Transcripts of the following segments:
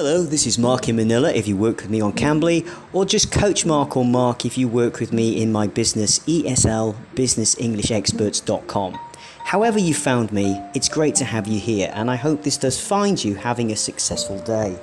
Hello, this is Mark in Manila if you work with me on Cambly, or just Coach Mark or Mark if you work with me in my business ESL businessenglishexperts.com. However, you found me, it's great to have you here, and I hope this does find you having a successful day.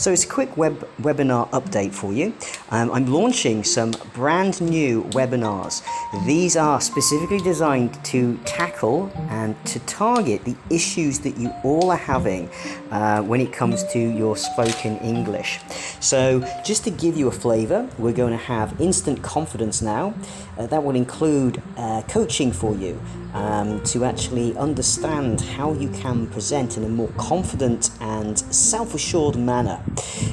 So it's a quick web webinar update for you. Um, I'm launching some brand new webinars. These are specifically designed to tackle and to target the issues that you all are having uh, when it comes to your spoken English. So just to give you a flavor, we're going to have instant confidence now. Uh, that will include uh, coaching for you um, to actually understand how you can present in a more confident and self assured manner.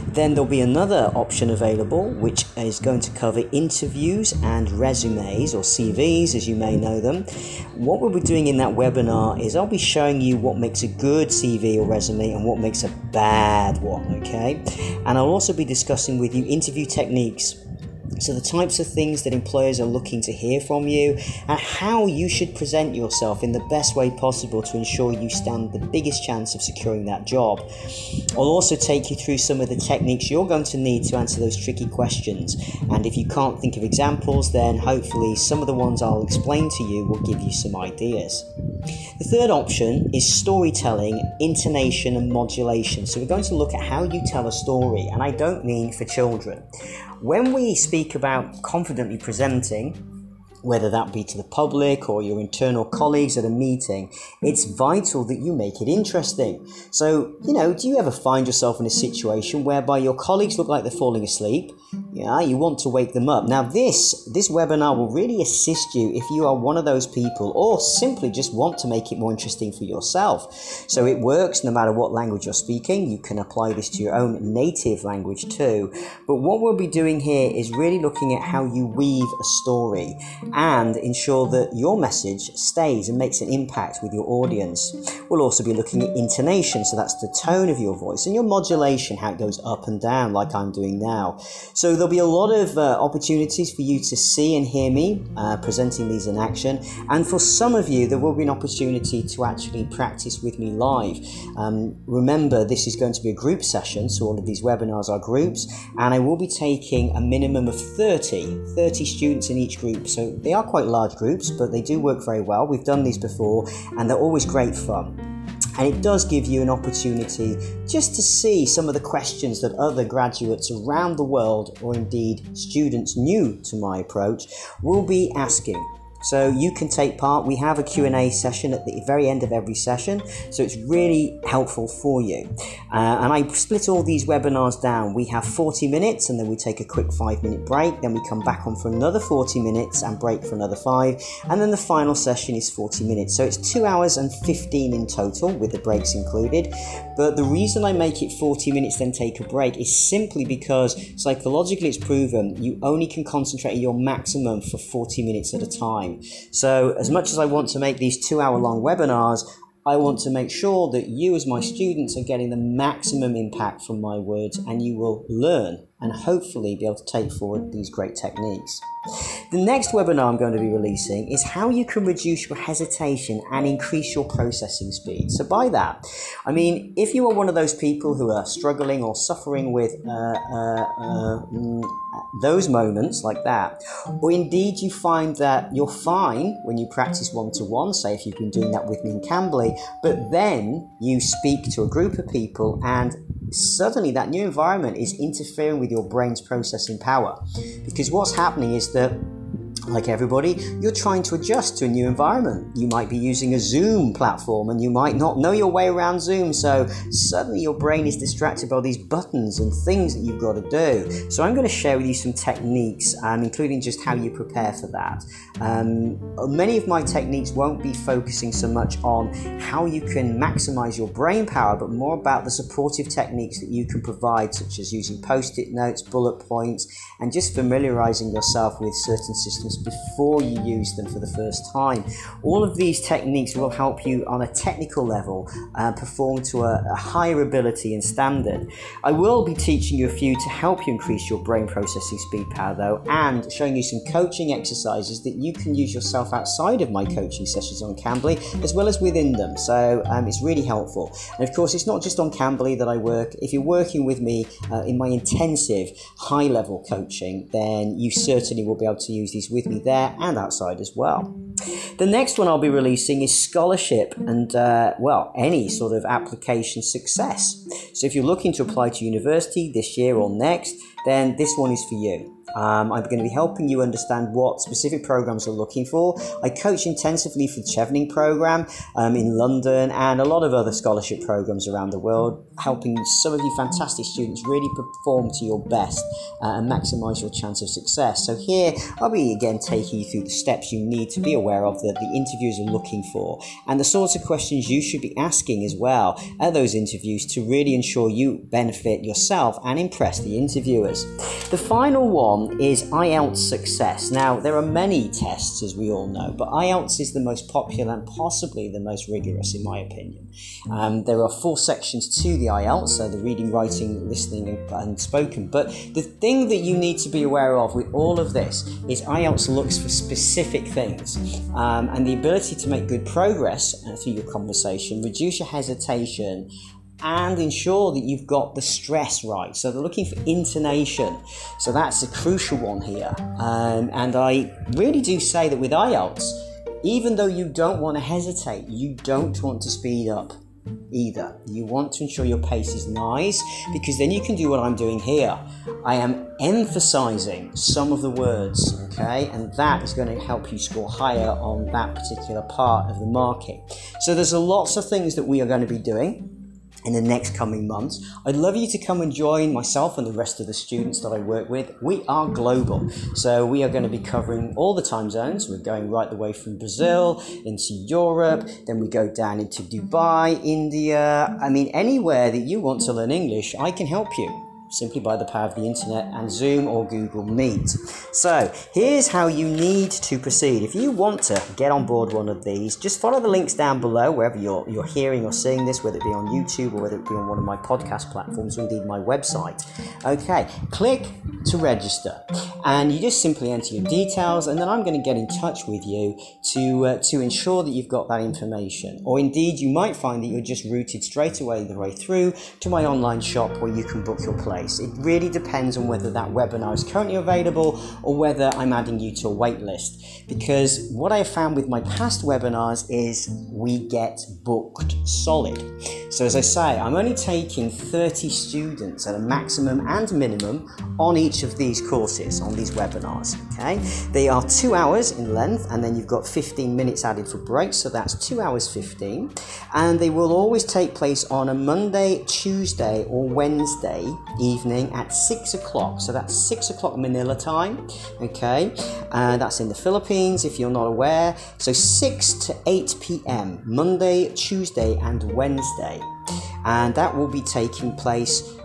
Then there'll be another option available, which is going to cover interviews and resumes or CVs, as you may know them. What we'll be doing in that webinar is I'll be showing you what makes a good CV or resume and what makes a bad one, okay? And I'll also be discussing with you interview techniques so, the types of things that employers are looking to hear from you, and how you should present yourself in the best way possible to ensure you stand the biggest chance of securing that job. I'll also take you through some of the techniques you're going to need to answer those tricky questions. And if you can't think of examples, then hopefully some of the ones I'll explain to you will give you some ideas. The third option is storytelling, intonation, and modulation. So, we're going to look at how you tell a story, and I don't mean for children. When we speak about confidently presenting, whether that be to the public or your internal colleagues at a meeting, it's vital that you make it interesting. So, you know, do you ever find yourself in a situation whereby your colleagues look like they're falling asleep? Yeah, you want to wake them up. Now, this this webinar will really assist you if you are one of those people, or simply just want to make it more interesting for yourself. So it works no matter what language you're speaking. You can apply this to your own native language too. But what we'll be doing here is really looking at how you weave a story and ensure that your message stays and makes an impact with your audience. We'll also be looking at intonation, so that's the tone of your voice, and your modulation, how it goes up and down, like I'm doing now. So there'll be a lot of uh, opportunities for you to see and hear me uh, presenting these in action, and for some of you, there will be an opportunity to actually practice with me live. Um, remember, this is going to be a group session, so all of these webinars are groups, and I will be taking a minimum of 30, 30 students in each group. So they are quite large groups, but they do work very well. We've done these before, and they're always great fun. And it does give you an opportunity just to see some of the questions that other graduates around the world, or indeed students new to my approach, will be asking. So you can take part. We have a Q&A session at the very end of every session, so it's really helpful for you. Uh, and I split all these webinars down. We have 40 minutes and then we take a quick 5 minute break, then we come back on for another 40 minutes and break for another 5, and then the final session is 40 minutes. So it's 2 hours and 15 in total with the breaks included. But the reason I make it 40 minutes then take a break is simply because psychologically it's proven you only can concentrate at your maximum for 40 minutes at a time time. So, as much as I want to make these two hour long webinars, I want to make sure that you, as my students, are getting the maximum impact from my words and you will learn and hopefully be able to take forward these great techniques. The next webinar I'm going to be releasing is how you can reduce your hesitation and increase your processing speed. So, by that, I mean if you are one of those people who are struggling or suffering with uh, uh, uh, mm, those moments like that, or indeed you find that you're fine when you practice one to one, say if you've been doing that with me in Cambly, but then you speak to a group of people and suddenly that new environment is interfering with your brain's processing power. Because what's happening is that like everybody, you're trying to adjust to a new environment. You might be using a Zoom platform and you might not know your way around Zoom, so suddenly your brain is distracted by these buttons and things that you've got to do. So, I'm going to share with you some techniques, um, including just how you prepare for that. Um, many of my techniques won't be focusing so much on how you can maximize your brain power, but more about the supportive techniques that you can provide, such as using post it notes, bullet points, and just familiarizing yourself with certain systems before you use them for the first time. All of these techniques will help you on a technical level uh, perform to a, a higher ability and standard. I will be teaching you a few to help you increase your brain processing speed power though, and showing you some coaching exercises that you can use yourself outside of my coaching sessions on Cambly as well as within them. So um, it's really helpful. And of course, it's not just on Cambly that I work. If you're working with me uh, in my intensive high level coaching, then you certainly will be able to use these with me there and outside as well. The next one I'll be releasing is scholarship and, uh, well, any sort of application success. So if you're looking to apply to university this year or next, then this one is for you. Um, I'm going to be helping you understand what specific programs you're looking for. I coach intensively for the Chevening program um, in London and a lot of other scholarship programs around the world, helping some of you fantastic students really perform to your best uh, and maximize your chance of success. So, here I'll be again taking you through the steps you need to be aware of that the interviewers are looking for and the sorts of questions you should be asking as well at those interviews to really ensure you benefit yourself and impress the interviewers. The final one is IELTS success. Now, there are many tests, as we all know, but IELTS is the most popular and possibly the most rigorous, in my opinion. Um, there are four sections to the IELTS, so the reading, writing, listening, and, and spoken. But the thing that you need to be aware of with all of this is IELTS looks for specific things, um, and the ability to make good progress uh, through your conversation, reduce your hesitation, and ensure that you've got the stress right. So they're looking for intonation. So that's a crucial one here. Um, and I really do say that with IELTS, even though you don't want to hesitate, you don't want to speed up either. You want to ensure your pace is nice because then you can do what I'm doing here. I am emphasizing some of the words, okay, and that is going to help you score higher on that particular part of the market. So there's a lots of things that we are going to be doing in the next coming months. I'd love you to come and join myself and the rest of the students that I work with. We are global, so we are going to be covering all the time zones. We're going right the way from Brazil into Europe, then we go down into Dubai, India. I mean, anywhere that you want to learn English, I can help you simply by the power of the internet and Zoom or Google Meet. So, here's how you need to proceed. If you want to get on board one of these, just follow the links down below wherever you're, you're hearing or seeing this, whether it be on YouTube or whether it be on one of my podcast platforms or indeed my website. Okay, click to register and you just simply enter your details and then I'm going to get in touch with you to, uh, to ensure that you've got that information. Or indeed, you might find that you're just routed straight away the way through to my online shop where you can book your place. It really depends on whether that webinar is currently available or whether I'm adding you to a waitlist. Because what I have found with my past webinars is we get booked solid. So, as I say, I'm only taking 30 students at a maximum and minimum on each of these courses, on these webinars. Okay, they are two hours in length, and then you've got 15 minutes added for breaks, so that's two hours 15. And they will always take place on a Monday, Tuesday, or Wednesday evening at six o'clock. So that's six o'clock Manila time. Okay, and that's in the Philippines if you're not aware. So 6 to 8 p.m. Monday, Tuesday, and Wednesday, and that will be taking place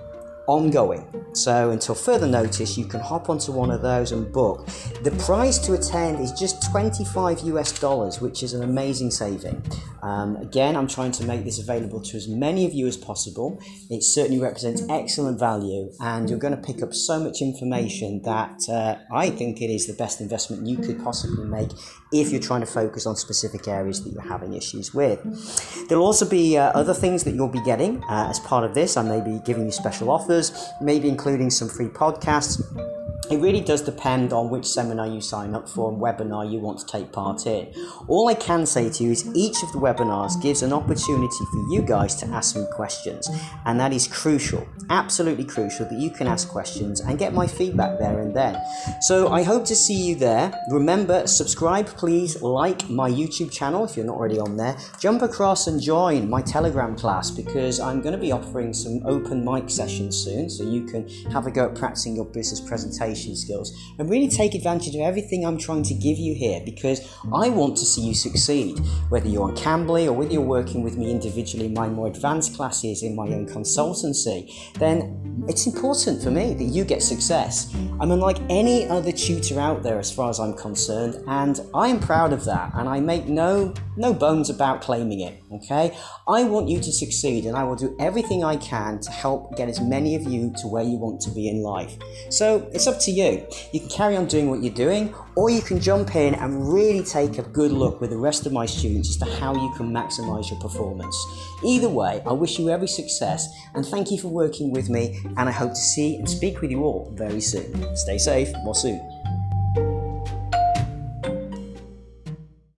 ongoing. So until further notice, you can hop onto one of those and book. The price to attend is just 25 US dollars, which is an amazing saving. Um, again, I'm trying to make this available to as many of you as possible. It certainly represents excellent value, and you're going to pick up so much information that uh, I think it is the best investment you could possibly make if you're trying to focus on specific areas that you're having issues with. There'll also be uh, other things that you'll be getting uh, as part of this. I may be giving you special offers, maybe including some free podcasts it really does depend on which seminar you sign up for and webinar you want to take part in. All I can say to you is each of the webinars gives an opportunity for you guys to ask me questions, and that is crucial, absolutely crucial that you can ask questions and get my feedback there and then. So I hope to see you there. Remember, subscribe, please, like my YouTube channel if you're not already on there. Jump across and join my Telegram class because I'm going to be offering some open mic sessions soon, so you can have a go at practicing your business presentation communication skills, and really take advantage of everything I'm trying to give you here because I want to see you succeed. Whether you're on Cambly or whether you're working with me individually in my more advanced classes in my own consultancy, then it's important for me that you get success. I'm unlike any other tutor out there as far as I'm concerned, and I am proud of that, and I make no no bones about claiming it. Okay, I want you to succeed, and I will do everything I can to help get as many of you to where you want to be in life. So it's up to you. You can carry on doing what you're doing, or you can jump in and really take a good look with the rest of my students as to how you can maximize your performance. Either way, I wish you every success and thank you for working with me, and I hope to see and speak with you all very soon. Stay safe, more soon.